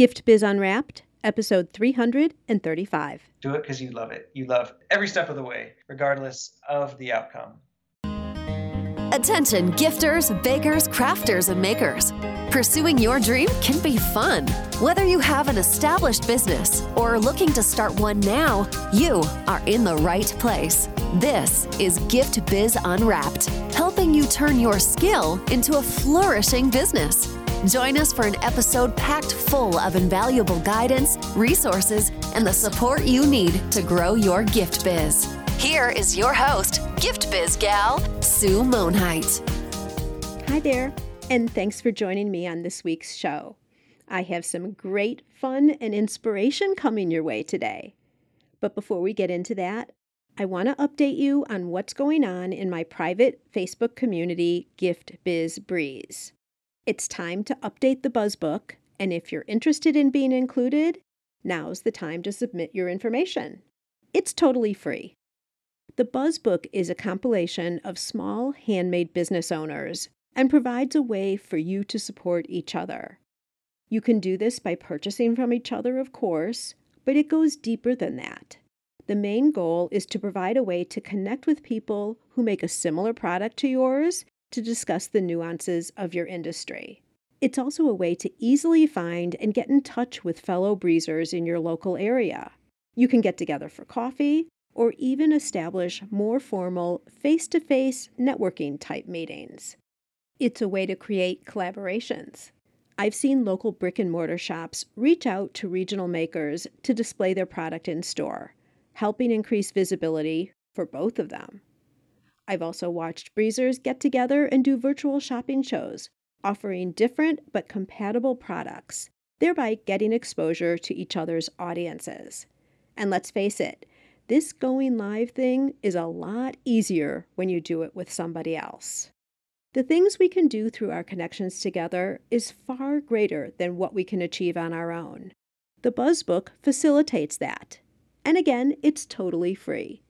Gift Biz Unwrapped, episode 335. Do it because you love it. You love every step of the way, regardless of the outcome. Attention, gifters, bakers, crafters, and makers. Pursuing your dream can be fun. Whether you have an established business or are looking to start one now, you are in the right place. This is Gift Biz Unwrapped, helping you turn your skill into a flourishing business. Join us for an episode packed full of invaluable guidance, resources, and the support you need to grow your gift biz. Here is your host, Gift Biz Gal, Sue Monhait. Hi there, and thanks for joining me on this week's show. I have some great fun and inspiration coming your way today. But before we get into that, I want to update you on what's going on in my private Facebook community, Gift Biz Breeze. It's time to update the Buzzbook, and if you're interested in being included, now's the time to submit your information. It's totally free. The Buzzbook is a compilation of small handmade business owners and provides a way for you to support each other. You can do this by purchasing from each other, of course, but it goes deeper than that. The main goal is to provide a way to connect with people who make a similar product to yours to discuss the nuances of your industry. It's also a way to easily find and get in touch with fellow breezers in your local area. You can get together for coffee or even establish more formal face to face networking type meetings. It's a way to create collaborations. I've seen local brick and mortar shops reach out to regional makers to display their product in store, helping increase visibility for both of them. I've also watched breezers get together and do virtual shopping shows, offering different but compatible products, thereby getting exposure to each other's audiences. And let's face it, this going live thing is a lot easier when you do it with somebody else. The things we can do through our connections together is far greater than what we can achieve on our own. The Buzzbook facilitates that. And again, it's totally free.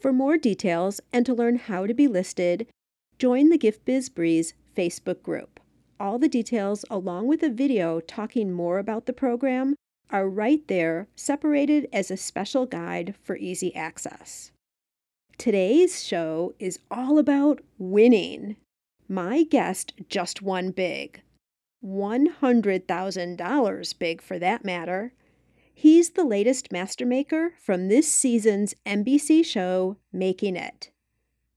For more details and to learn how to be listed, join the Gift Biz Breeze Facebook group. All the details, along with a video talking more about the program, are right there, separated as a special guide for easy access. Today's show is all about winning. My guest just won big. $100,000 big for that matter. He's the latest master maker from this season's NBC show, Making It.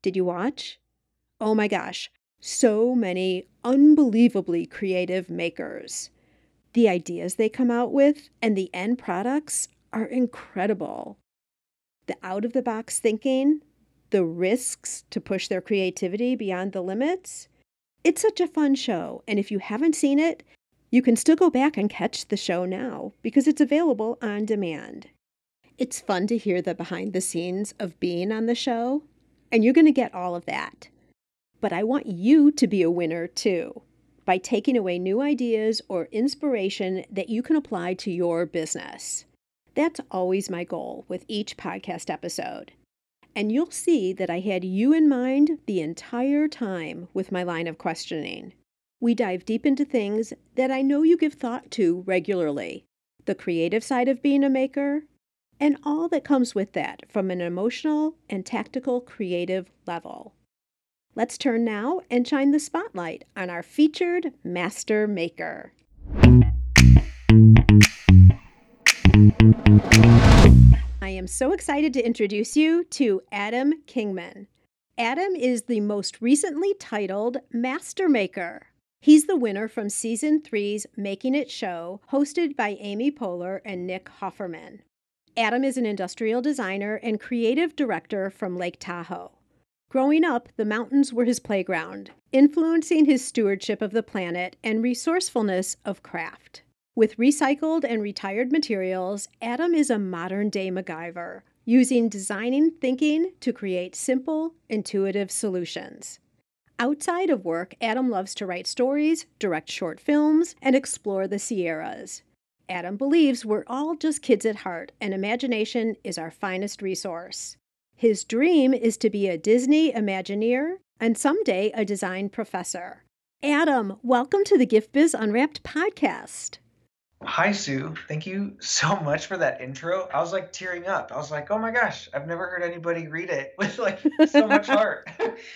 Did you watch? Oh my gosh, so many unbelievably creative makers. The ideas they come out with and the end products are incredible. The out of the box thinking, the risks to push their creativity beyond the limits. It's such a fun show, and if you haven't seen it, you can still go back and catch the show now because it's available on demand. It's fun to hear the behind the scenes of being on the show, and you're going to get all of that. But I want you to be a winner too by taking away new ideas or inspiration that you can apply to your business. That's always my goal with each podcast episode. And you'll see that I had you in mind the entire time with my line of questioning we dive deep into things that I know you give thought to regularly the creative side of being a maker, and all that comes with that from an emotional and tactical creative level. Let's turn now and shine the spotlight on our featured master maker. I am so excited to introduce you to Adam Kingman. Adam is the most recently titled Master Maker. He's the winner from season three's Making It show, hosted by Amy Poehler and Nick Offerman. Adam is an industrial designer and creative director from Lake Tahoe. Growing up, the mountains were his playground, influencing his stewardship of the planet and resourcefulness of craft. With recycled and retired materials, Adam is a modern day MacGyver, using designing thinking to create simple, intuitive solutions. Outside of work, Adam loves to write stories, direct short films, and explore the Sierras. Adam believes we're all just kids at heart, and imagination is our finest resource. His dream is to be a Disney Imagineer and someday a design professor. Adam, welcome to the Gift Biz Unwrapped podcast. Hi, Sue. Thank you so much for that intro. I was like tearing up. I was like, oh my gosh, I've never heard anybody read it with like so much heart.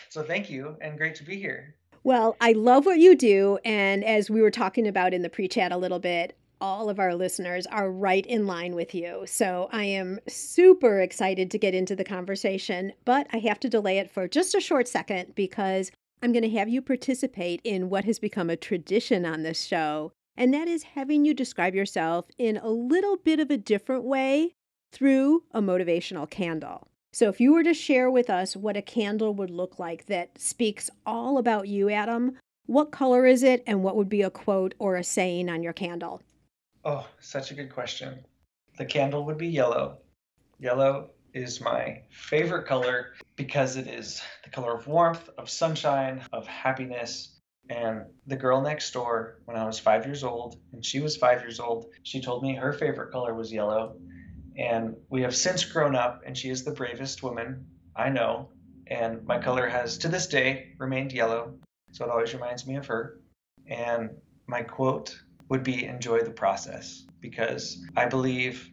so thank you and great to be here. Well, I love what you do. And as we were talking about in the pre chat a little bit, all of our listeners are right in line with you. So I am super excited to get into the conversation, but I have to delay it for just a short second because I'm going to have you participate in what has become a tradition on this show, and that is having you describe yourself in a little bit of a different way through a motivational candle. So, if you were to share with us what a candle would look like that speaks all about you, Adam, what color is it, and what would be a quote or a saying on your candle? Oh, such a good question. The candle would be yellow. Yellow is my favorite color because it is the color of warmth, of sunshine, of happiness. And the girl next door, when I was five years old, and she was five years old, she told me her favorite color was yellow. And we have since grown up, and she is the bravest woman I know. And my color has, to this day, remained yellow. So it always reminds me of her. And my quote would be enjoy the process because I believe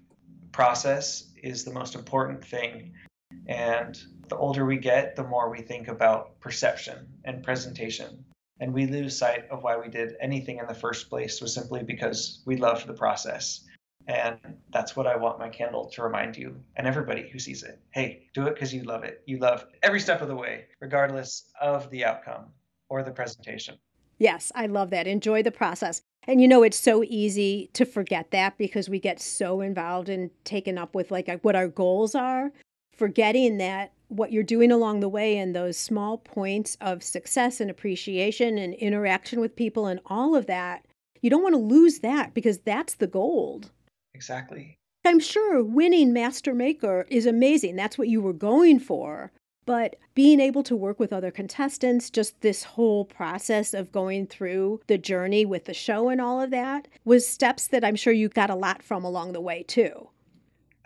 process is the most important thing. And the older we get, the more we think about perception and presentation. And we lose sight of why we did anything in the first place was simply because we loved the process. And that's what I want my candle to remind you and everybody who sees it. Hey, do it because you love it. You love every step of the way, regardless of the outcome or the presentation. Yes, I love that. Enjoy the process. And you know, it's so easy to forget that because we get so involved and taken up with like what our goals are, forgetting that what you're doing along the way and those small points of success and appreciation and interaction with people and all of that, you don't want to lose that because that's the gold. Exactly. I'm sure winning Master Maker is amazing. That's what you were going for. But being able to work with other contestants, just this whole process of going through the journey with the show and all of that was steps that I'm sure you got a lot from along the way, too.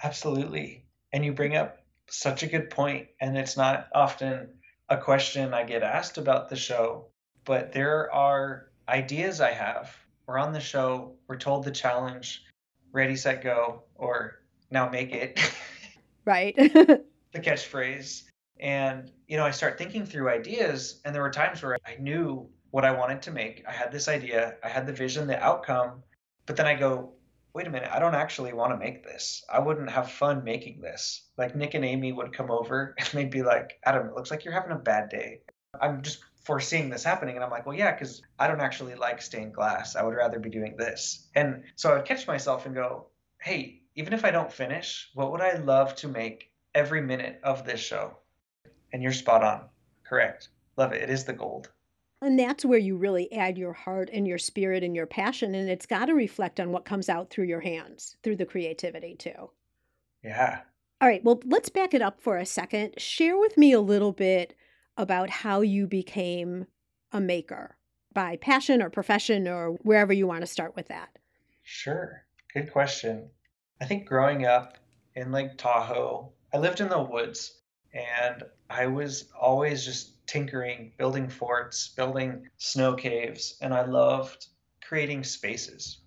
Absolutely. And you bring up such a good point, and it's not often a question I get asked about the show, but there are ideas I have. We're on the show, we're told the challenge, ready, set, go, or now make it. right. the catchphrase. And, you know, I start thinking through ideas, and there were times where I knew what I wanted to make. I had this idea, I had the vision, the outcome, but then I go, wait a minute, I don't actually want to make this. I wouldn't have fun making this. Like Nick and Amy would come over and they'd be like, Adam, it looks like you're having a bad day. I'm just foreseeing this happening. And I'm like, well, yeah, because I don't actually like stained glass. I would rather be doing this. And so I would catch myself and go, hey, even if I don't finish, what would I love to make every minute of this show? And you're spot on. Correct. Love it. It is the gold. And that's where you really add your heart and your spirit and your passion. And it's got to reflect on what comes out through your hands, through the creativity, too. Yeah. All right. Well, let's back it up for a second. Share with me a little bit about how you became a maker by passion or profession or wherever you want to start with that. Sure. Good question. I think growing up in Lake Tahoe, I lived in the woods and I was always just tinkering, building forts, building snow caves, and I loved creating spaces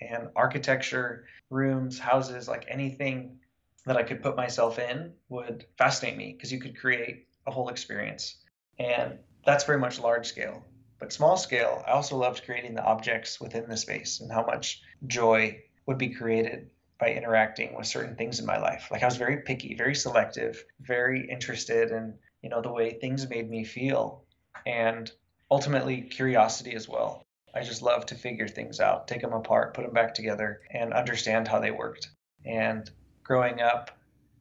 and architecture, rooms, houses, like anything that I could put myself in would fascinate me because you could create a whole experience. And that's very much large scale. But small scale, I also loved creating the objects within the space and how much joy would be created by interacting with certain things in my life. Like I was very picky, very selective, very interested in, you know, the way things made me feel and ultimately curiosity as well. I just love to figure things out, take them apart, put them back together and understand how they worked. And growing up,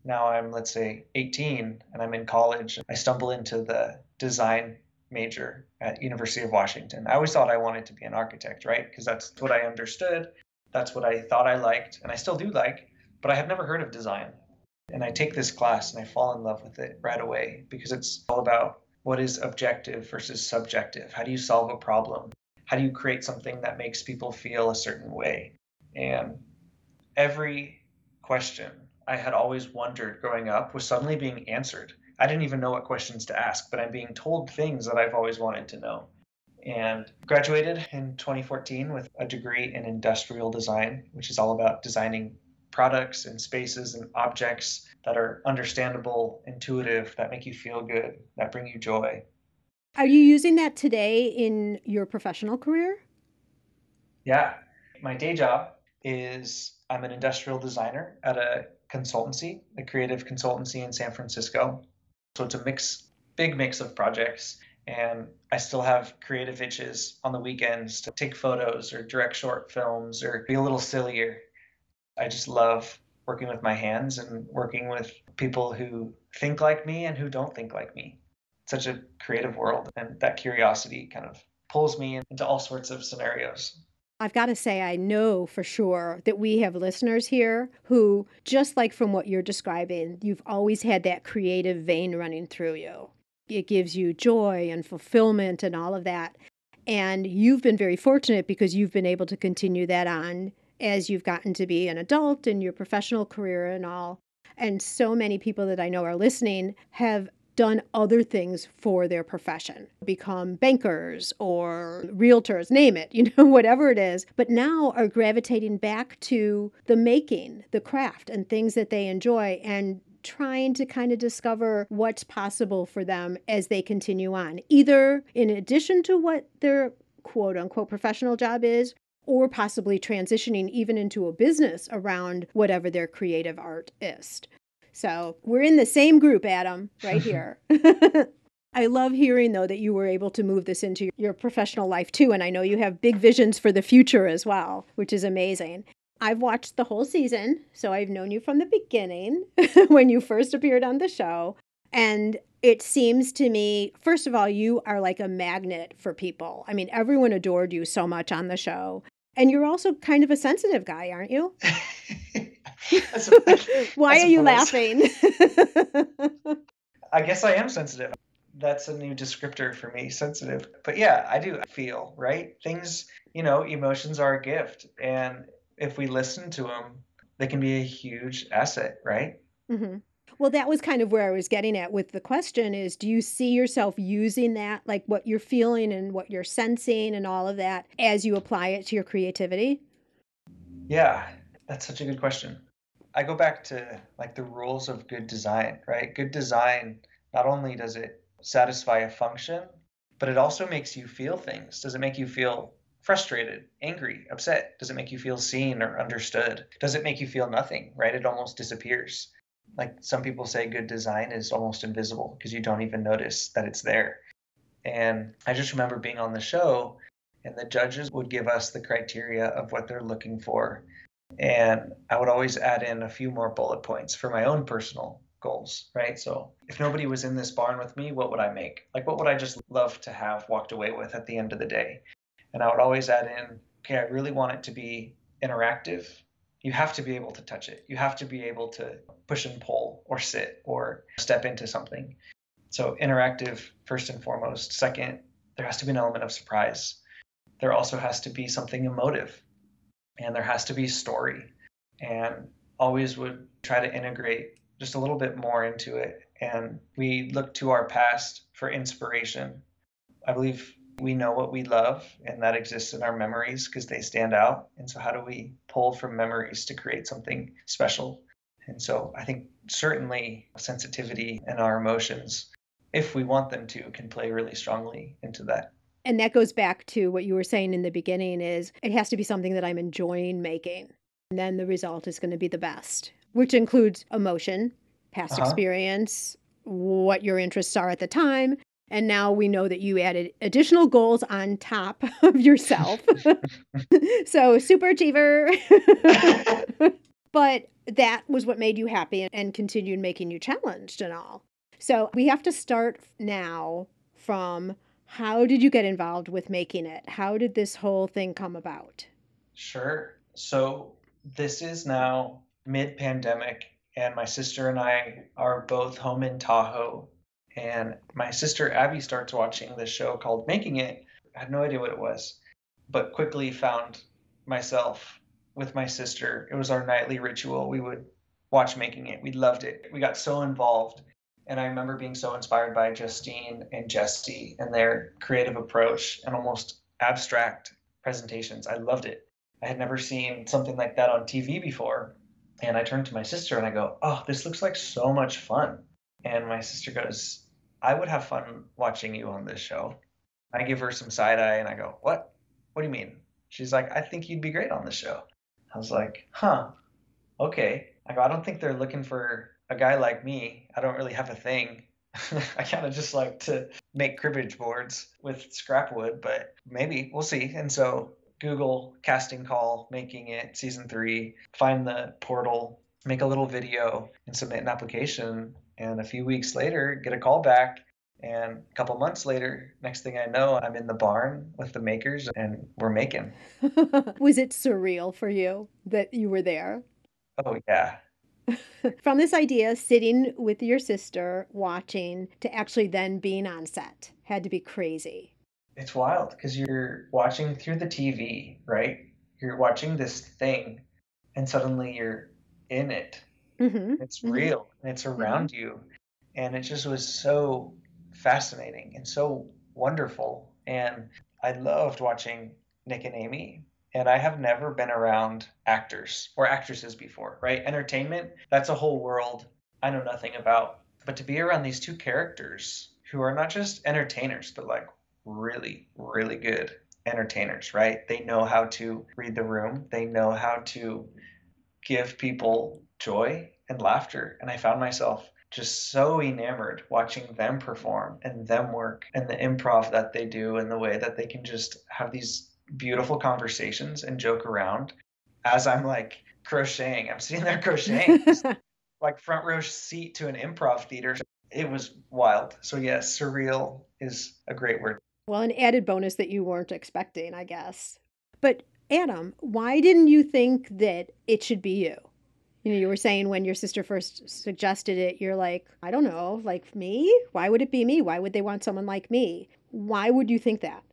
now I'm let's say 18 and I'm in college, I stumble into the design major at University of Washington. I always thought I wanted to be an architect, right? Because that's what I understood that's what I thought I liked, and I still do like, but I have never heard of design. And I take this class and I fall in love with it right away because it's all about what is objective versus subjective. How do you solve a problem? How do you create something that makes people feel a certain way? And every question I had always wondered growing up was suddenly being answered. I didn't even know what questions to ask, but I'm being told things that I've always wanted to know. and graduated in 2014 with a degree in industrial design, which is all about designing products and spaces and objects that are understandable, intuitive, that make you feel good, that bring you joy. Are you using that today in your professional career? Yeah. My day job is I'm an industrial designer at a consultancy, a creative consultancy in San Francisco. So it's a mix, big mix of projects and I still have creative itches on the weekends to take photos or direct short films or be a little sillier. I just love working with my hands and working with people who think like me and who don't think like me. It's such a creative world, and that curiosity kind of pulls me into all sorts of scenarios. I've got to say, I know for sure that we have listeners here who, just like from what you're describing, you've always had that creative vein running through you it gives you joy and fulfillment and all of that. And you've been very fortunate because you've been able to continue that on as you've gotten to be an adult in your professional career and all. And so many people that I know are listening have done other things for their profession, become bankers or realtors, name it, you know, whatever it is, but now are gravitating back to the making, the craft, and things that they enjoy. And trying to kind of discover what's possible for them as they continue on, either in addition to what their quote unquote professional job is, or possibly transitioning even into a business around whatever their creative art is. So we're in the same group, Adam, right here. I love hearing, though, that you were able to move this into your professional life too. And I know you have big visions for the future as well, which is amazing. I've watched the whole season, so I've known you from the beginning when you first appeared on the show. And it seems to me, first of all, you are like a magnet for people. I mean, everyone adored you so much on the show. And you're also kind of a sensitive guy, aren't you? Why are you laughing? I guess I am sensitive. That's a new descriptor for me, sensitive. But yeah, I do feel, right? Things, you know, emotions are a gift. And if we listen to them, they can be a huge asset, right? Mm-hmm. Well, that was kind of where I was getting at with the question is do you see yourself using that, like what you're feeling and what you're sensing and all of that, as you apply it to your creativity? Yeah, that's such a good question. I go back to like the rules of good design, right? Good design, not only does it satisfy a function, but it also makes you feel things. Does it make you feel frustrated, angry, upset? Does it make you feel seen or understood? Does it make you feel nothing, right? It almost disappears. Like some people say, good design is almost invisible because you don't even notice that it's there. And I just remember being on the show, and the judges would give us the criteria of what they're looking for. And I would always add in a few more bullet points for my own personal goals, right? So if nobody was in this barn with me, what would I make? Like, what would I just love to have walked away with at the end of the day? And I would always add in, okay, I really want it to be interactive. You have to be able to touch it. You have to be able to push and pull or sit or step into something. So, interactive, first and foremost. Second, there has to be an element of surprise. There also has to be something emotive, and there has to be story. And always would try to integrate just a little bit more into it. And we look to our past for inspiration. I believe we know what we love and that exists in our memories because they stand out. And so how do we pull from memories to create something special? And so i think certainly sensitivity and our emotions if we want them to can play really strongly into that. And that goes back to what you were saying in the beginning is it has to be something that i'm enjoying making and then the result is going to be the best which includes emotion past uh-huh. experience what your interests are at the time and now we know that you added additional goals on top of yourself. so, super achiever. but that was what made you happy and continued making you challenged and all. So, we have to start now from how did you get involved with making it? How did this whole thing come about? Sure. So, this is now mid pandemic, and my sister and I are both home in Tahoe and my sister Abby starts watching this show called Making It. I had no idea what it was, but quickly found myself with my sister. It was our nightly ritual. We would watch Making It. We loved it. We got so involved. And I remember being so inspired by Justine and Jesse and their creative approach and almost abstract presentations. I loved it. I had never seen something like that on TV before. And I turned to my sister and I go, Oh, this looks like so much fun. And my sister goes, I would have fun watching you on this show. I give her some side eye and I go, What? What do you mean? She's like, I think you'd be great on this show. I was like, Huh, okay. I go, I don't think they're looking for a guy like me. I don't really have a thing. I kind of just like to make cribbage boards with scrap wood, but maybe we'll see. And so Google casting call, making it season three, find the portal, make a little video, and submit an application. And a few weeks later, get a call back. And a couple months later, next thing I know, I'm in the barn with the makers and we're making. Was it surreal for you that you were there? Oh, yeah. From this idea, sitting with your sister, watching, to actually then being on set had to be crazy. It's wild because you're watching through the TV, right? You're watching this thing, and suddenly you're in it. Mm-hmm. It's Mhm. real and it's around you. And it just was so fascinating and so wonderful. And I loved watching Nick and Amy. And I have never been around actors or actresses before, right? Entertainment, that's a whole world I know nothing about. But to be around these two characters who are not just entertainers, but like really, really good entertainers, right? They know how to read the room, they know how to give people joy and laughter. And I found myself just so enamored watching them perform and them work and the improv that they do and the way that they can just have these beautiful conversations and joke around as I'm like crocheting. I'm sitting there crocheting, like front row seat to an improv theater. It was wild. So, yes, surreal is a great word. well, an added bonus that you weren't expecting, I guess. But Adam, why didn't you think that it should be you? You know, you were saying when your sister first suggested it, you're like, I don't know, like me? Why would it be me? Why would they want someone like me? Why would you think that?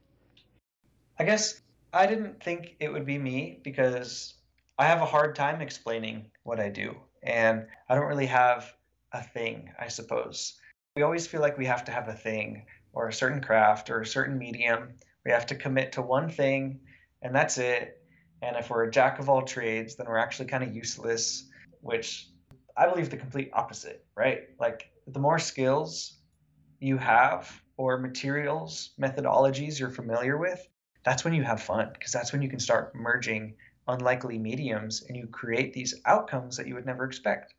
I guess I didn't think it would be me because I have a hard time explaining what I do. And I don't really have a thing, I suppose. We always feel like we have to have a thing or a certain craft or a certain medium. We have to commit to one thing and that's it. And if we're a jack of all trades, then we're actually kind of useless, which I believe the complete opposite, right? Like the more skills you have or materials, methodologies you're familiar with, that's when you have fun because that's when you can start merging unlikely mediums and you create these outcomes that you would never expect.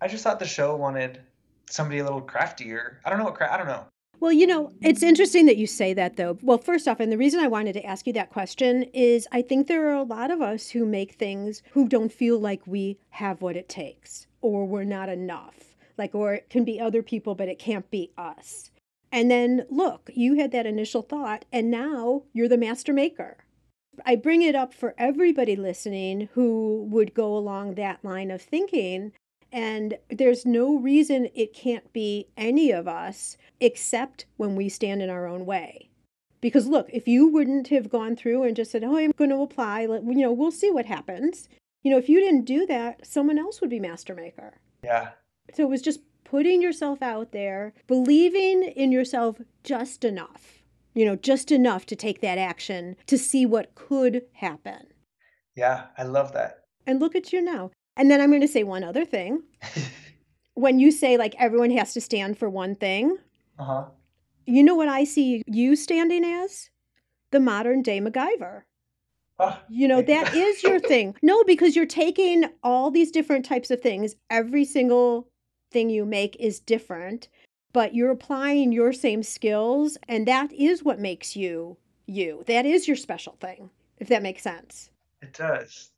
I just thought the show wanted somebody a little craftier. I don't know what cra- I don't know. Well, you know, it's interesting that you say that, though. Well, first off, and the reason I wanted to ask you that question is I think there are a lot of us who make things who don't feel like we have what it takes or we're not enough. Like, or it can be other people, but it can't be us. And then look, you had that initial thought, and now you're the master maker. I bring it up for everybody listening who would go along that line of thinking. And there's no reason it can't be any of us except when we stand in our own way. Because look, if you wouldn't have gone through and just said, "Oh, I'm going to apply," you know, we'll see what happens. You know, if you didn't do that, someone else would be master maker. Yeah. So it was just putting yourself out there, believing in yourself just enough. You know, just enough to take that action to see what could happen. Yeah, I love that. And look at you now. And then I'm going to say one other thing. When you say like everyone has to stand for one thing, uh-huh. you know what I see you standing as? The modern day MacGyver. Oh, You know, you. that is your thing. No, because you're taking all these different types of things. Every single thing you make is different, but you're applying your same skills. And that is what makes you you. That is your special thing, if that makes sense. It does.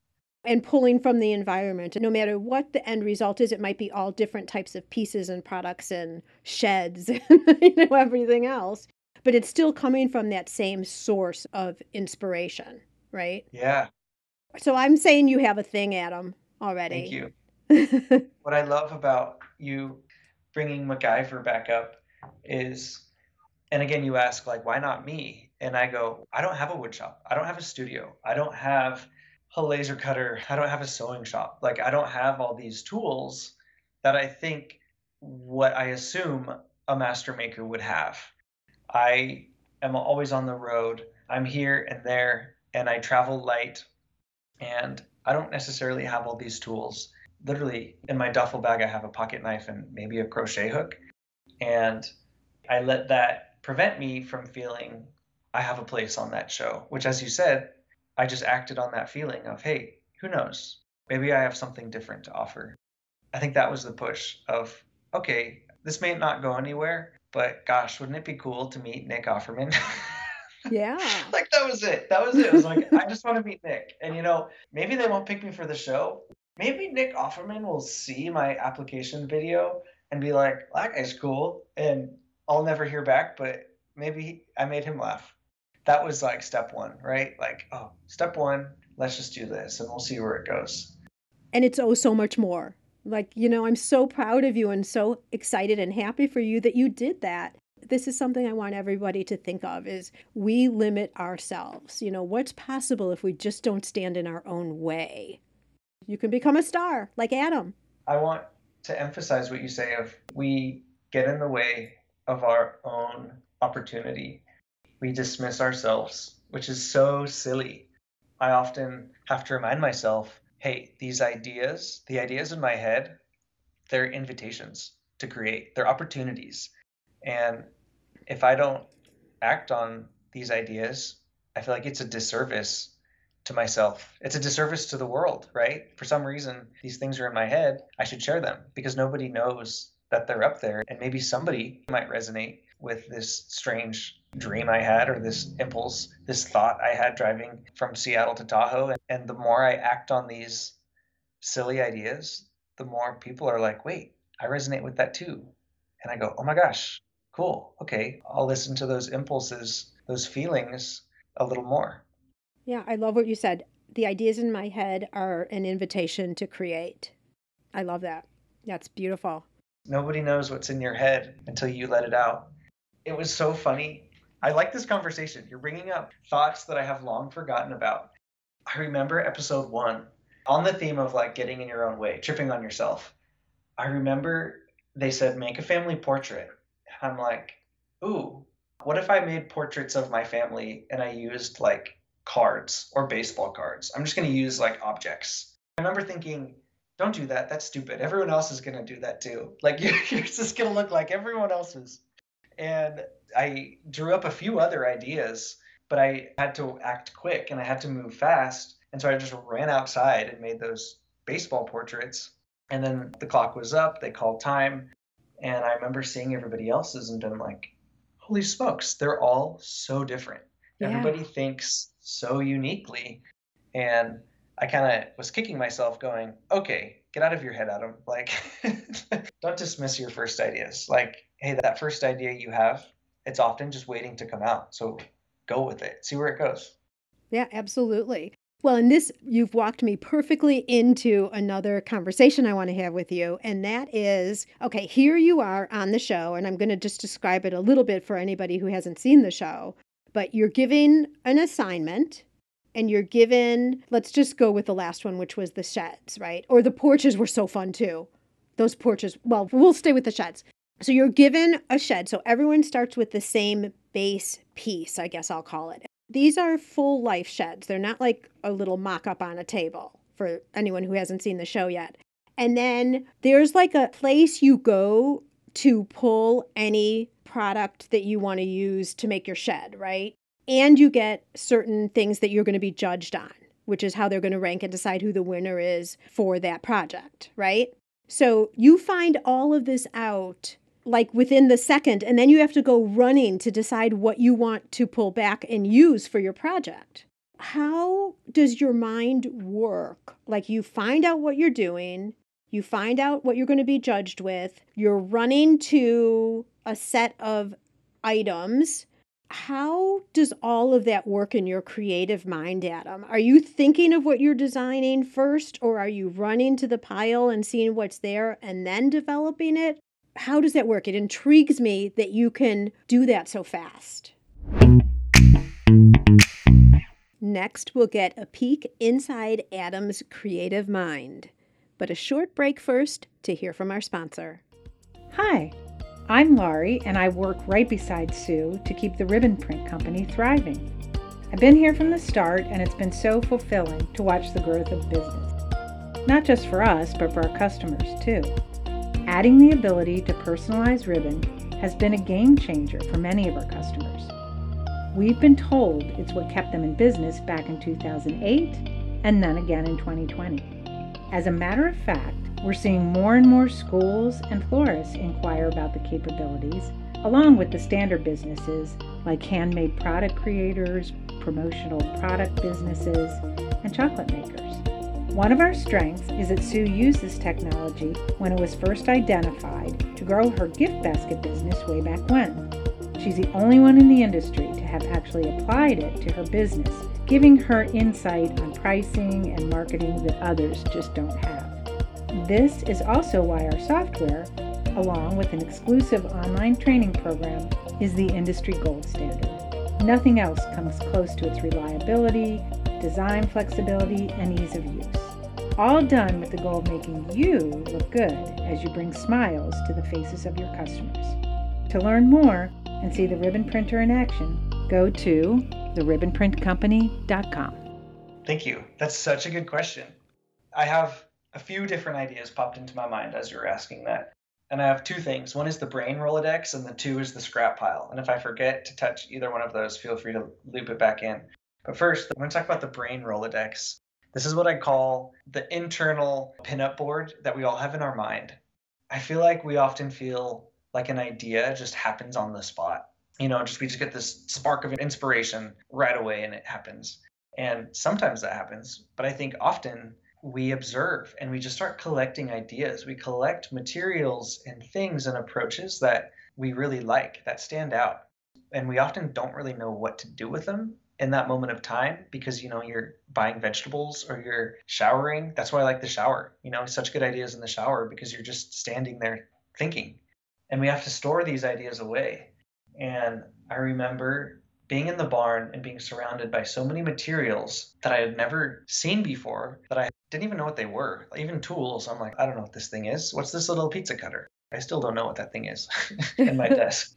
And pulling from the environment. No matter what the end result is, it might be all different types of pieces and products and sheds and you know, everything else. But it's still coming from that same source of inspiration, right? Yeah. So I'm saying you have a thing, Adam, already. Thank you. what I love about you bringing MacGyver back up is, and again, you ask, like, why not me? And I go, I don't have a wood shop. I don't have a studio. I don't have a laser cutter. I don't have a sewing shop. Like, I don't have all these tools that I think what I assume a master maker would have. I am always on the road. I'm here and there, and I travel light, and I don't necessarily have all these tools. Literally, in my duffel bag, I have a pocket knife and maybe a crochet hook. And I let that prevent me from feeling I have a place on that show, which, as you said, I just acted on that feeling of, hey, who knows? Maybe I have something different to offer. I think that was the push of, okay, this may not go anywhere, but gosh, wouldn't it be cool to meet Nick Offerman? Yeah. like that was it. That was it. It was like I just want to meet Nick. And you know, maybe they won't pick me for the show. Maybe Nick Offerman will see my application video and be like, that guy's cool. And I'll never hear back, but maybe I made him laugh. That was like step one, right? Like, oh, step one, let's just do this and we'll see where it goes. And it's oh so much more. Like, you know, I'm so proud of you and so excited and happy for you that you did that. This is something I want everybody to think of is we limit ourselves. You know, what's possible if we just don't stand in our own way? You can become a star like Adam. I want to emphasize what you say of we get in the way of our own opportunity. We dismiss ourselves, which is so silly. I often have to remind myself hey, these ideas, the ideas in my head, they're invitations to create, they're opportunities. And if I don't act on these ideas, I feel like it's a disservice to myself. It's a disservice to the world, right? For some reason, these things are in my head. I should share them because nobody knows that they're up there. And maybe somebody might resonate with this strange dream I had or this impulse, this thought I had driving from Seattle to Tahoe. And the more I act on these silly ideas, the more people are like, wait, I resonate with that too. And I go, oh my gosh, cool. Okay, I'll listen to those impulses, those feelings a little more. Yeah, I love what you said. The ideas in my head are an invitation to create. I love that. That's beautiful. Nobody knows what's in your head until you let it out. It was so funny. I like this conversation. You're bringing up thoughts that I have long forgotten about. I remember episode one on the theme of like getting in your own way, tripping on yourself. I remember they said, make a family portrait. I'm like, ooh, what if I made portraits of my family and I used like cards or baseball cards? I'm just going to use like objects. I remember thinking, don't do that. That's stupid. Everyone else is going to do that too. Like you're just going to look like everyone else's. And I drew up a few other ideas, but I had to act quick and I had to move fast. And so I just ran outside and made those baseball portraits. And then the clock was up, they called time. And I remember seeing everybody else's and being like, holy smokes, they're all so different. Yeah. Everybody thinks so uniquely. And I kind of was kicking myself, going, okay, get out of your head, Adam. Like, don't dismiss your first ideas. Like, hey, that first idea you have, it's often just waiting to come out. So go with it, see where it goes. Yeah, absolutely. Well, in this, you've walked me perfectly into another conversation I want to have with you. And that is okay, here you are on the show, and I'm going to just describe it a little bit for anybody who hasn't seen the show. But you're given an assignment and you're given, let's just go with the last one, which was the sheds, right? Or the porches were so fun too. Those porches, well, we'll stay with the sheds. So you're given a shed. So everyone starts with the same base piece, I guess I'll call it. These are full life sheds. They're not like a little mock up on a table for anyone who hasn't seen the show yet. And then there's like a place you go to pull any product that you want to use to make your shed, right? And you get certain things that you're going to be judged on, which is how they're going to rank and decide who the winner is for that project, right? So you find all of this out like within the second, and then you have to go running to decide what you want to pull back and use for your project. How does your mind work? Like you find out what you're doing, you find out what you're going to be judged with, you're running to a set of items. How does all of that work in your creative mind, Adam? Are you thinking of what you're designing first, or are you running to the pile and seeing what's there and then developing it? How does that work? It intrigues me that you can do that so fast. Next, we'll get a peek inside Adam's creative mind. But a short break first to hear from our sponsor. Hi, I'm Laurie, and I work right beside Sue to keep the Ribbon Print Company thriving. I've been here from the start, and it's been so fulfilling to watch the growth of business. Not just for us, but for our customers too. Adding the ability to personalize ribbon has been a game changer for many of our customers. We've been told it's what kept them in business back in 2008 and then again in 2020. As a matter of fact, we're seeing more and more schools and florists inquire about the capabilities, along with the standard businesses like handmade product creators, promotional product businesses, and chocolate makers. One of our strengths is that Sue used this technology when it was first identified to grow her gift basket business way back when. She's the only one in the industry to have actually applied it to her business, giving her insight on pricing and marketing that others just don't have. This is also why our software, along with an exclusive online training program, is the industry gold standard. Nothing else comes close to its reliability, design flexibility, and ease of use. All done with the goal of making you look good as you bring smiles to the faces of your customers. To learn more and see the ribbon printer in action, go to theribbonprintcompany.com. Thank you. That's such a good question. I have a few different ideas popped into my mind as you were asking that. And I have two things. One is the brain Rolodex, and the two is the scrap pile. And if I forget to touch either one of those, feel free to loop it back in. But first, I'm going to talk about the brain Rolodex. This is what I call the internal pinup board that we all have in our mind. I feel like we often feel like an idea just happens on the spot. You know, just we just get this spark of inspiration right away and it happens. And sometimes that happens, but I think often we observe and we just start collecting ideas. We collect materials and things and approaches that we really like, that stand out. And we often don't really know what to do with them in that moment of time because you know you're buying vegetables or you're showering. That's why I like the shower. You know, such good ideas in the shower because you're just standing there thinking. And we have to store these ideas away. And I remember being in the barn and being surrounded by so many materials that I had never seen before that I didn't even know what they were. Even tools, I'm like, I don't know what this thing is. What's this little pizza cutter? I still don't know what that thing is in my desk.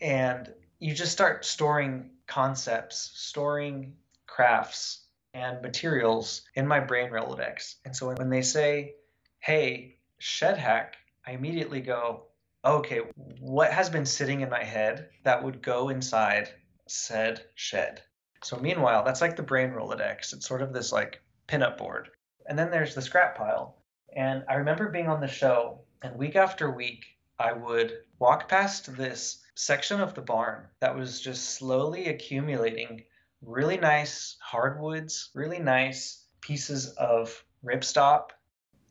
and you just start storing concepts, storing crafts and materials in my brain Rolodex. And so when they say, hey, shed hack, I immediately go, okay, what has been sitting in my head that would go inside said shed? So meanwhile, that's like the brain Rolodex. It's sort of this like pinup board. And then there's the scrap pile. And I remember being on the show, and week after week, I would walk past this section of the barn that was just slowly accumulating really nice hardwoods, really nice pieces of ripstop,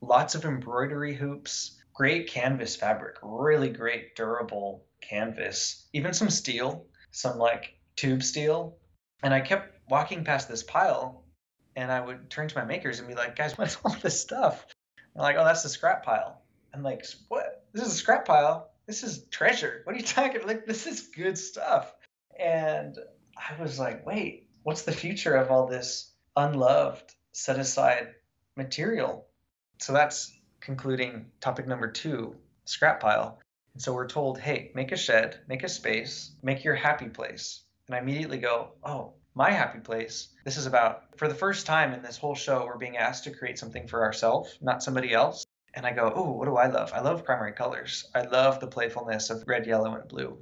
lots of embroidery hoops, great canvas fabric, really great durable canvas, even some steel, some like tube steel. And I kept walking past this pile and I would turn to my makers and be like, guys, what's all this stuff? And like, oh, that's the scrap pile. I'm like, what? This is a scrap pile. This is treasure. What are you talking? Like, this is good stuff. And I was like, wait, what's the future of all this unloved, set aside material? So that's concluding topic number two, scrap pile. And so we're told, hey, make a shed, make a space, make your happy place. And I immediately go, oh, my happy place. This is about, for the first time in this whole show, we're being asked to create something for ourselves, not somebody else. And I go, oh, what do I love? I love primary colors. I love the playfulness of red, yellow, and blue.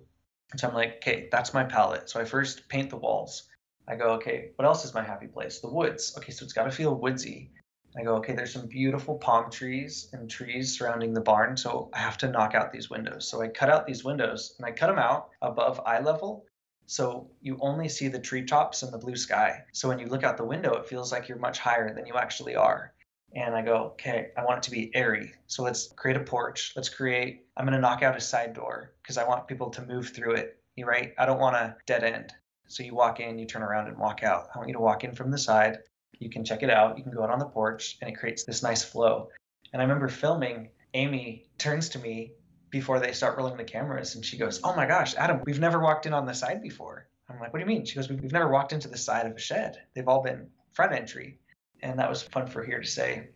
And so I'm like, okay, that's my palette. So I first paint the walls. I go, okay, what else is my happy place? The woods. Okay, so it's got to feel woodsy. I go, okay, there's some beautiful palm trees and trees surrounding the barn, so I have to knock out these windows. So I cut out these windows and I cut them out above eye level so you only see the treetops and the blue sky. So when you look out the window, it feels like you're much higher than you actually are. And I go, okay, I want it to be airy. So let's create a porch. Let's create, I'm going to knock out a side door because I want people to move through it. You right? I don't want a dead end. So you walk in, you turn around and walk out. I want you to walk in from the side. You can check it out. You can go out on the porch and it creates this nice flow. And I remember filming, Amy turns to me before they start rolling the cameras. And she goes, Oh my gosh, Adam, we've never walked in on the side before. I'm like, What do you mean? She goes, We've never walked into the side of a shed. They've all been front entry. And that was fun for her to say.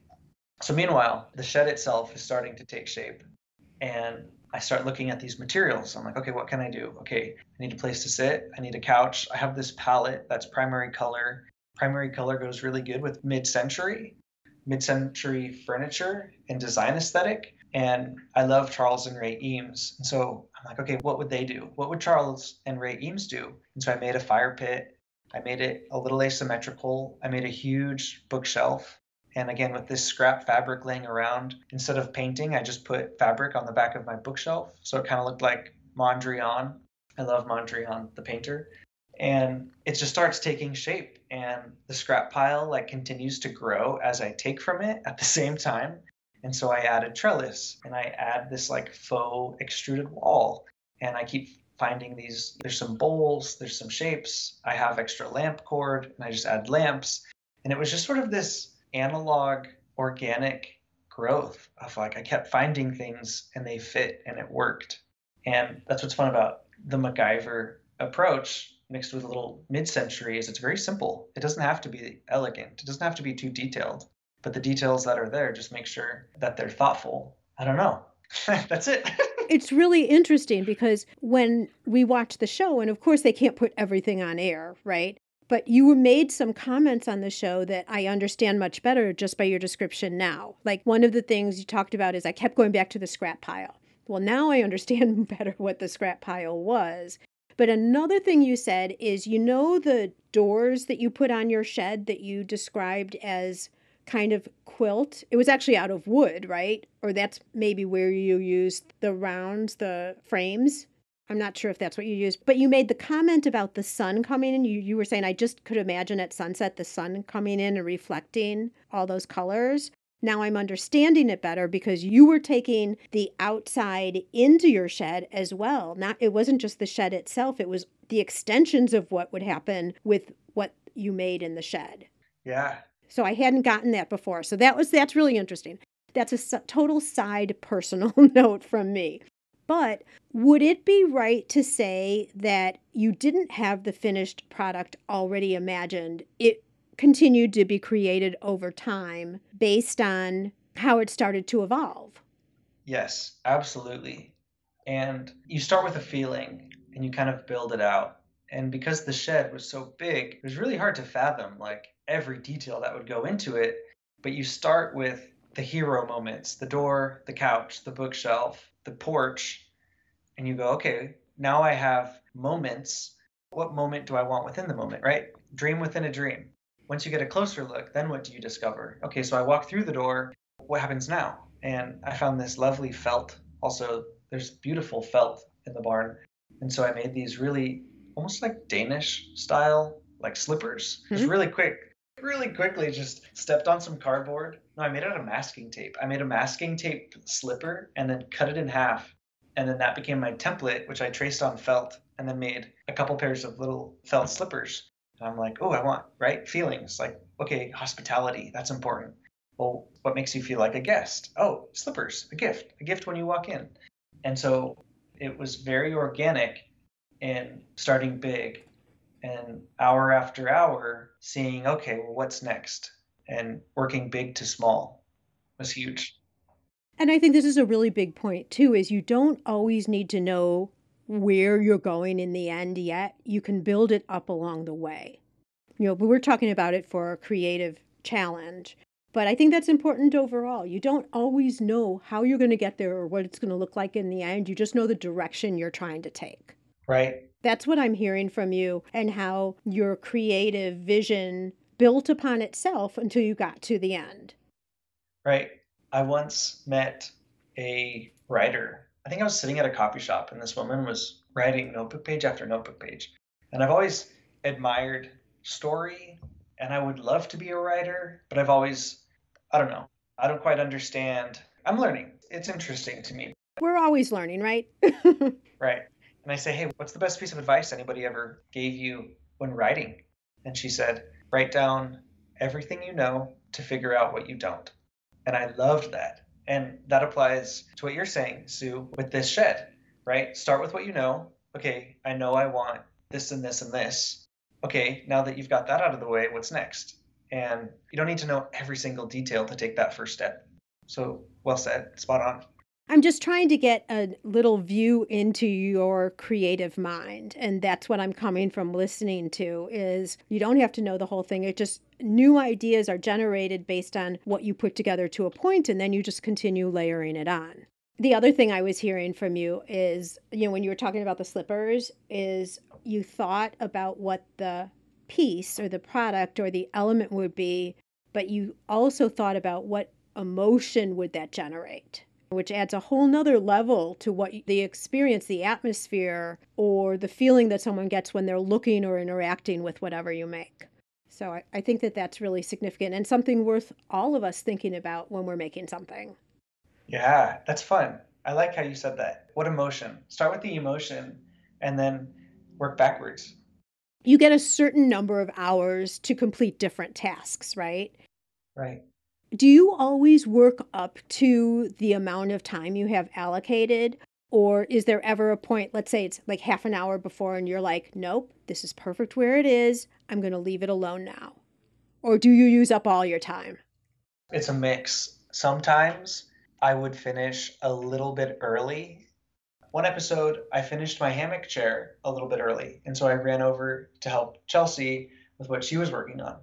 So, meanwhile, the shed itself is starting to take shape. And I start looking at these materials. I'm like, okay, what can I do? Okay, I need a place to sit. I need a couch. I have this palette that's primary color. Primary color goes really good with mid century, mid century furniture and design aesthetic. And I love Charles and Ray Eames. And so I'm like, okay, what would they do? What would Charles and Ray Eames do? And so I made a fire pit. I made it a little asymmetrical. I made a huge bookshelf. And again, with this scrap fabric laying around, instead of painting, I just put fabric on the back of my bookshelf. So it kind of looked like Mondrian. I love Mondrian, the painter. And it just starts taking shape. And the scrap pile like continues to grow as I take from it at the same time. And so I add a trellis and I add this like faux extruded wall. And I keep finding these, there's some bowls, there's some shapes. I have extra lamp cord and I just add lamps. And it was just sort of this analog, organic growth of like I kept finding things and they fit and it worked. And that's what's fun about the MacGyver approach mixed with a little mid-century is it's very simple. It doesn't have to be elegant. It doesn't have to be too detailed but the details that are there just make sure that they're thoughtful. I don't know. That's it. it's really interesting because when we watch the show, and of course they can't put everything on air, right? But you made some comments on the show that I understand much better just by your description now. Like one of the things you talked about is I kept going back to the scrap pile. Well, now I understand better what the scrap pile was. But another thing you said is you know the doors that you put on your shed that you described as kind of quilt. It was actually out of wood, right? Or that's maybe where you used the rounds, the frames. I'm not sure if that's what you used, but you made the comment about the sun coming in. You, you were saying, I just could imagine at sunset the sun coming in and reflecting all those colors. Now I'm understanding it better because you were taking the outside into your shed as well. Not it wasn't just the shed itself, it was the extensions of what would happen with what you made in the shed. Yeah, so I hadn't gotten that before. So that was that's really interesting. That's a total side personal note from me. But would it be right to say that you didn't have the finished product already imagined? It continued to be created over time based on how it started to evolve. Yes, absolutely. And you start with a feeling and you kind of build it out. And because the shed was so big, it was really hard to fathom like every detail that would go into it. But you start with the hero moments the door, the couch, the bookshelf, the porch, and you go, okay, now I have moments. What moment do I want within the moment, right? Dream within a dream. Once you get a closer look, then what do you discover? Okay, so I walk through the door. What happens now? And I found this lovely felt. Also, there's beautiful felt in the barn. And so I made these really almost like Danish style, like slippers. Mm-hmm. Just really quick, really quickly just stepped on some cardboard. No, I made it out of masking tape. I made a masking tape slipper and then cut it in half. And then that became my template, which I traced on felt and then made a couple pairs of little felt slippers. And I'm like, oh, I want, right? Feelings like, okay, hospitality, that's important. Well, what makes you feel like a guest? Oh, slippers, a gift, a gift when you walk in. And so it was very organic in starting big and hour after hour seeing okay well what's next? And working big to small was huge. And i think this is a really big point too is you don't always need to know where you're going in the end yet. You can build it up along the way. You know we were talking about it for a creative challenge. But i think that's important overall. You don't always know how you're going to get there or what it's going to look like in the end. You just know the direction you're trying to take right that's what I'm hearing from you, and how your creative vision built upon itself until you got to the end. Right. I once met a writer. I think I was sitting at a coffee shop, and this woman was writing notebook page after notebook page. And I've always admired story, and I would love to be a writer, but I've always, I don't know, I don't quite understand. I'm learning. It's interesting to me. We're always learning, right? right and I say, hey, what's the best piece of advice anybody ever gave you when writing? And she said, write down everything you know to figure out what you don't. And I loved that. And that applies to what you're saying, Sue, with this shed, right? Start with what you know. Okay, I know I want this and this and this. Okay, now that you've got that out of the way, what's next? And you don't need to know every single detail to take that first step. So, well said, spot on. I'm just trying to get a little view into your creative mind. And that's what I'm coming from listening to is you don't have to know the whole thing. It just new ideas are generated based on what you put together to a point and then you just continue layering it on. The other thing I was hearing from you is, you know, when you were talking about the slippers is you thought about what the piece or the product or the element would be, but you also thought about what emotion would that generate which adds a whole nother level to what the experience, the atmosphere, or the feeling that someone gets when they're looking or interacting with whatever you make. So I, I think that that's really significant and something worth all of us thinking about when we're making something. Yeah, that's fun. I like how you said that. What emotion? Start with the emotion and then work backwards. You get a certain number of hours to complete different tasks, right? Right do you always work up to the amount of time you have allocated? Or is there ever a point, let's say it's like half an hour before, and you're like, nope, this is perfect where it is. I'm going to leave it alone now? Or do you use up all your time? It's a mix. Sometimes I would finish a little bit early. One episode, I finished my hammock chair a little bit early. And so I ran over to help Chelsea with what she was working on.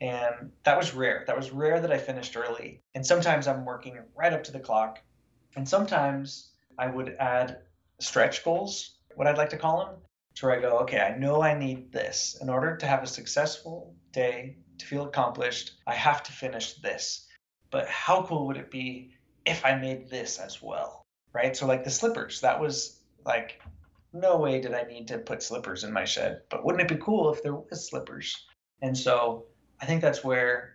And that was rare. That was rare that I finished early. And sometimes I'm working right up to the clock. And sometimes I would add stretch goals, what I'd like to call them, to where I go, okay, I know I need this. In order to have a successful day, to feel accomplished, I have to finish this. But how cool would it be if I made this as well? Right? So, like the slippers, that was like, no way did I need to put slippers in my shed. But wouldn't it be cool if there was slippers? And so I think that's where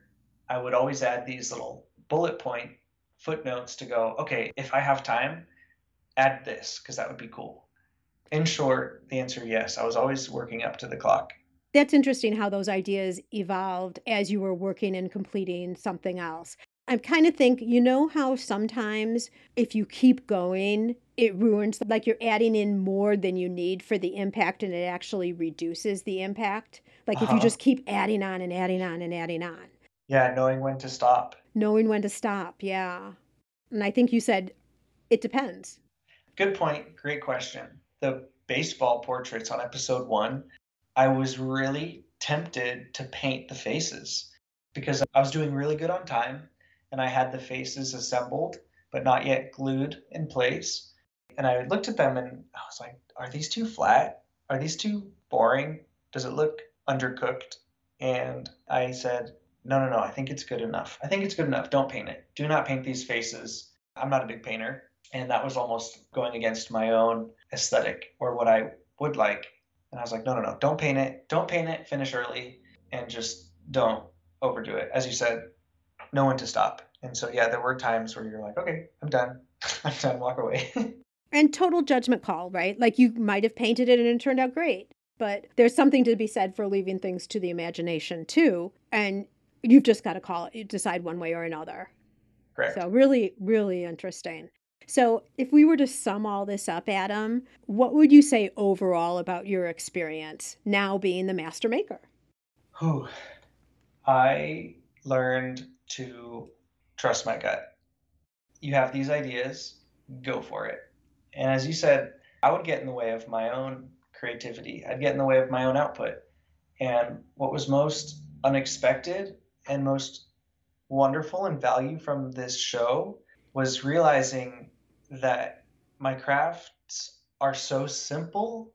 I would always add these little bullet point footnotes to go, okay, if I have time, add this because that would be cool. In short, the answer yes. I was always working up to the clock. That's interesting how those ideas evolved as you were working and completing something else. I kind of think, you know, how sometimes if you keep going, it ruins, like you're adding in more than you need for the impact and it actually reduces the impact. Like uh-huh. if you uh-huh. just keep adding on and adding on and adding on. Yeah, knowing when to stop. Knowing when to stop, yeah. And I think you said it depends. Good point. Great question. The baseball portraits on episode one, I was really tempted to paint the faces because I was doing really good on time and I had the faces assembled, but not yet glued in place. And I looked at them and I was like, are these too flat? Are these too boring? Does it look undercooked? And I said, no, no, no, I think it's good enough. I think it's good enough. Don't paint it. Do not paint these faces. I'm not a big painter. And that was almost going against my own aesthetic or what I would like. And I was like, no, no, no, don't paint it. Don't paint it. Finish early and just don't overdo it. As you said, know when to stop. And so, yeah, there were times where you're like, okay, I'm done. I'm done. Walk away. and total judgment call, right? Like you might have painted it and it turned out great. But there's something to be said for leaving things to the imagination too. And you've just got to call it, decide one way or another. Correct. So, really, really interesting. So, if we were to sum all this up, Adam, what would you say overall about your experience now being the master maker? Whew. I learned to trust my gut. You have these ideas, go for it. And as you said, I would get in the way of my own creativity, I'd get in the way of my own output. And what was most unexpected and most wonderful and value from this show was realizing that my crafts are so simple,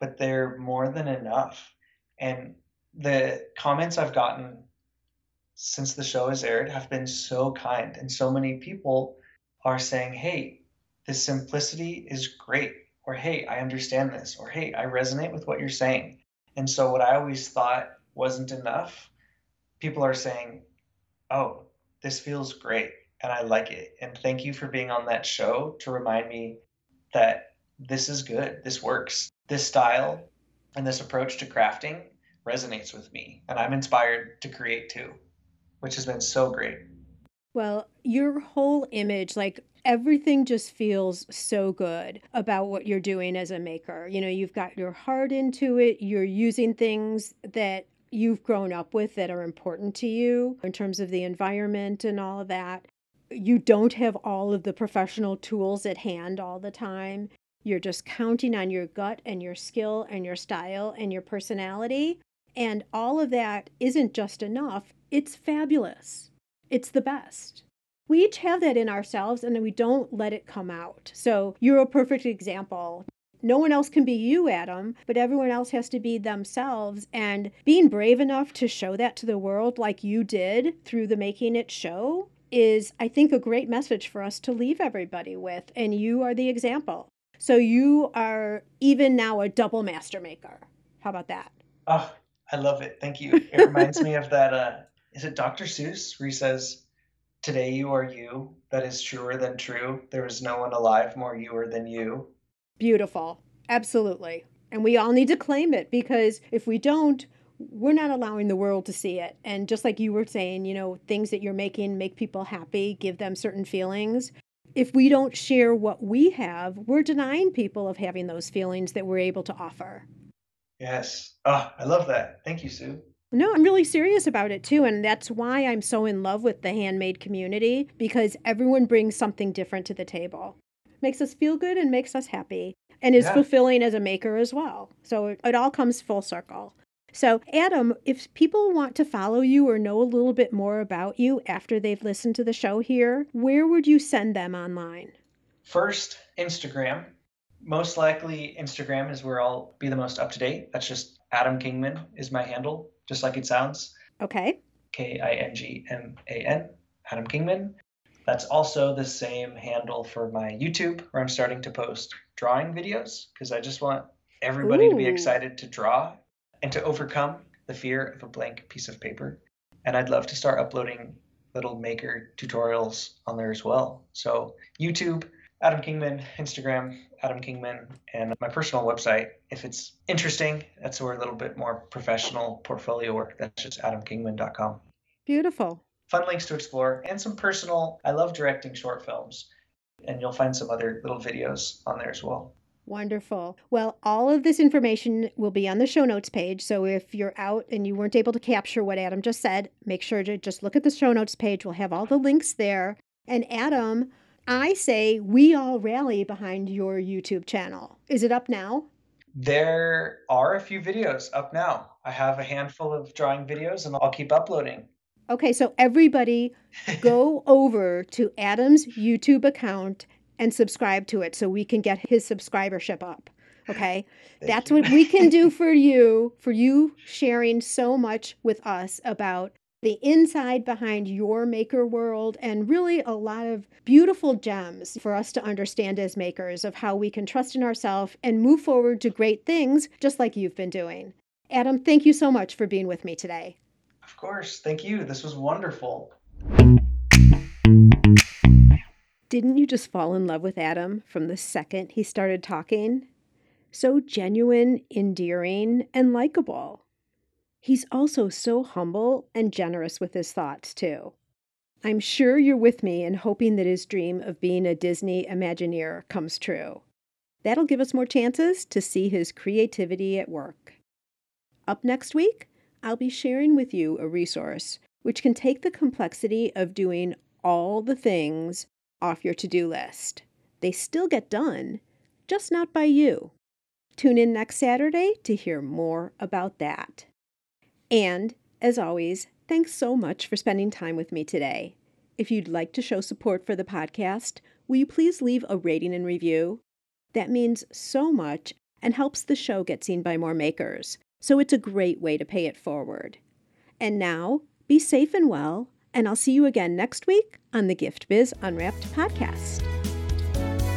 but they're more than enough. And the comments I've gotten since the show has aired have been so kind and so many people are saying hey the simplicity is great or hey i understand this or hey i resonate with what you're saying and so what i always thought wasn't enough people are saying oh this feels great and i like it and thank you for being on that show to remind me that this is good this works this style and this approach to crafting resonates with me and i'm inspired to create too which has been so great. Well, your whole image, like everything just feels so good about what you're doing as a maker. You know, you've got your heart into it, you're using things that you've grown up with that are important to you in terms of the environment and all of that. you don't have all of the professional tools at hand all the time. You're just counting on your gut and your skill and your style and your personality. And all of that isn't just enough, it's fabulous. It's the best. We each have that in ourselves and then we don't let it come out. So you're a perfect example. No one else can be you, Adam, but everyone else has to be themselves. And being brave enough to show that to the world, like you did through the Making It show, is, I think, a great message for us to leave everybody with. And you are the example. So you are even now a double master maker. How about that? Oh, I love it. Thank you. It reminds me of that. Uh, is it Dr. Seuss where he says, "Today you are you. That is truer than true. There is no one alive more youer than you." Beautiful. Absolutely. And we all need to claim it because if we don't, we're not allowing the world to see it. And just like you were saying, you know, things that you're making make people happy, give them certain feelings if we don't share what we have, we're denying people of having those feelings that we're able to offer. Yes. Oh, I love that. Thank you, Sue. No, I'm really serious about it too. And that's why I'm so in love with the handmade community because everyone brings something different to the table. Makes us feel good and makes us happy and is yeah. fulfilling as a maker as well. So it, it all comes full circle. So, Adam, if people want to follow you or know a little bit more about you after they've listened to the show here, where would you send them online? First, Instagram. Most likely, Instagram is where I'll be the most up to date. That's just Adam Kingman is my handle, just like it sounds. Okay. K I N G M A N, Adam Kingman. That's also the same handle for my YouTube, where I'm starting to post drawing videos because I just want everybody Ooh. to be excited to draw and to overcome the fear of a blank piece of paper. And I'd love to start uploading little maker tutorials on there as well. So, YouTube, Adam Kingman, Instagram, Adam Kingman, and my personal website. If it's interesting, that's where a little bit more professional portfolio work. That's just adamkingman.com. Beautiful. Fun links to explore and some personal. I love directing short films, and you'll find some other little videos on there as well. Wonderful. Well, all of this information will be on the show notes page. So if you're out and you weren't able to capture what Adam just said, make sure to just look at the show notes page. We'll have all the links there. And Adam, I say we all rally behind your YouTube channel. Is it up now? There are a few videos up now. I have a handful of drawing videos and I'll keep uploading. Okay, so everybody go over to Adam's YouTube account and subscribe to it so we can get his subscribership up. Okay. That's you. what we can do for you, for you sharing so much with us about the inside behind your maker world and really a lot of beautiful gems for us to understand as makers of how we can trust in ourselves and move forward to great things just like you've been doing. Adam, thank you so much for being with me today. Of course. Thank you. This was wonderful. Didn't you just fall in love with Adam from the second he started talking? So genuine, endearing, and likable. He's also so humble and generous with his thoughts, too. I'm sure you're with me in hoping that his dream of being a Disney Imagineer comes true. That'll give us more chances to see his creativity at work. Up next week, I'll be sharing with you a resource which can take the complexity of doing all the things off your to do list. They still get done, just not by you. Tune in next Saturday to hear more about that. And, as always, thanks so much for spending time with me today. If you'd like to show support for the podcast, will you please leave a rating and review? That means so much and helps the show get seen by more makers, so it's a great way to pay it forward. And now, be safe and well and I'll see you again next week on the Gift Biz Unwrapped podcast.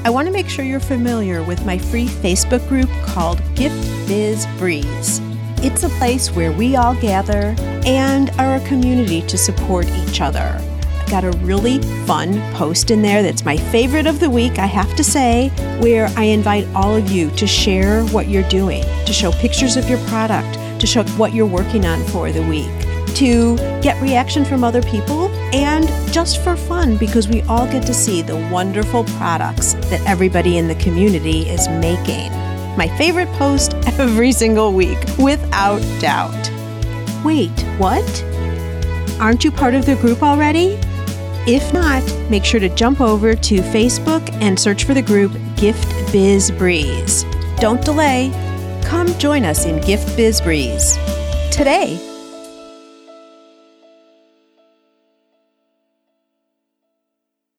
I want to make sure you're familiar with my free Facebook group called Gift Biz Breeze. It's a place where we all gather and are a community to support each other. I've got a really fun post in there that's my favorite of the week, I have to say, where I invite all of you to share what you're doing, to show pictures of your product, to show what you're working on for the week to get reaction from other people and just for fun because we all get to see the wonderful products that everybody in the community is making. My favorite post every single week, without doubt. Wait, what? Aren't you part of the group already? If not, make sure to jump over to Facebook and search for the group Gift Biz Breeze. Don't delay. Come join us in Gift Biz Breeze. Today,